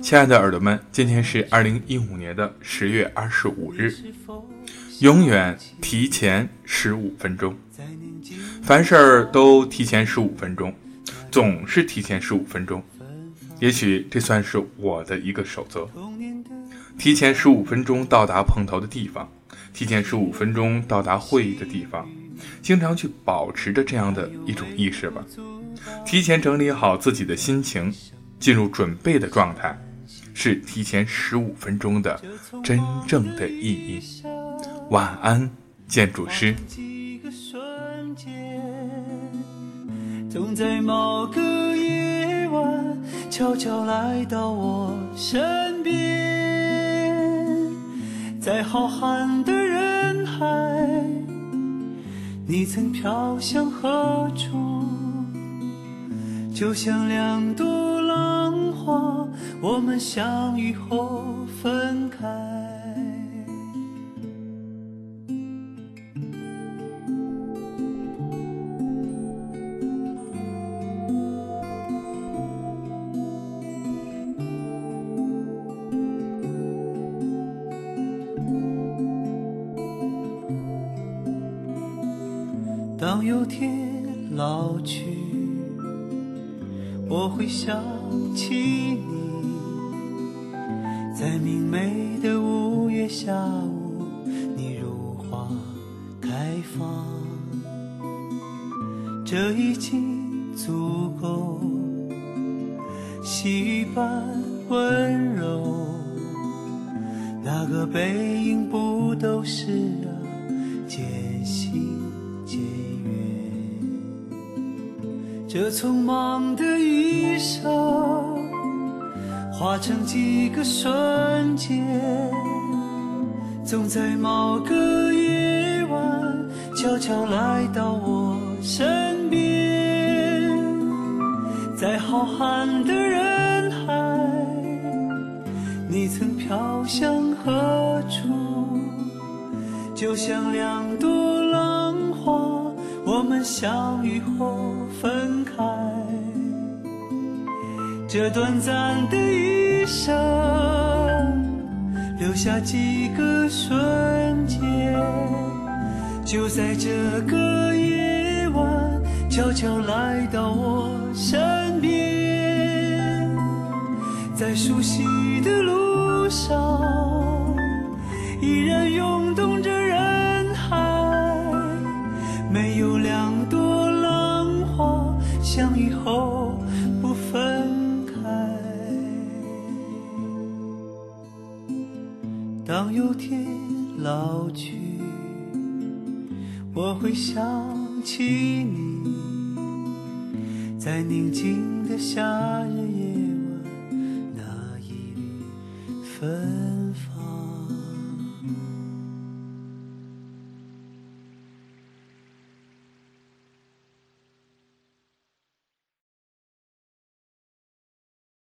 亲爱的耳朵们，今天是二零一五年的十月二十五日。永远提前十五分钟，凡事儿都提前十五分钟，总是提前十五分钟。也许这算是我的一个守则：提前十五分钟到达碰头的地方，提前十五分钟到达会议的地方，经常去保持着这样的一种意识吧。提前整理好自己的心情，进入准备的状态，是提前十五分钟的真正的意义。晚安，建筑师。总在某个夜晚悄悄来到我身边，在浩瀚的人海，你曾飘向何处？就像两朵我们相遇后分开。当有天老去，我会想起你，在明媚的五月下午，你如花开放，这已经足够，细雨般温柔，那个背影不都是这匆忙的一生，化成几个瞬间，总在某个夜晚悄悄来到我身边，在浩瀚的人海，你曾飘向何处？就像两朵浪花，们相遇后分开。这短暂的一生，留下几个瞬间，就在这个夜晚，悄悄来到我身边，在熟悉的路上，后不分开。当有天老去，我会想起你，在宁静的夏日夜晚，那一缕芬。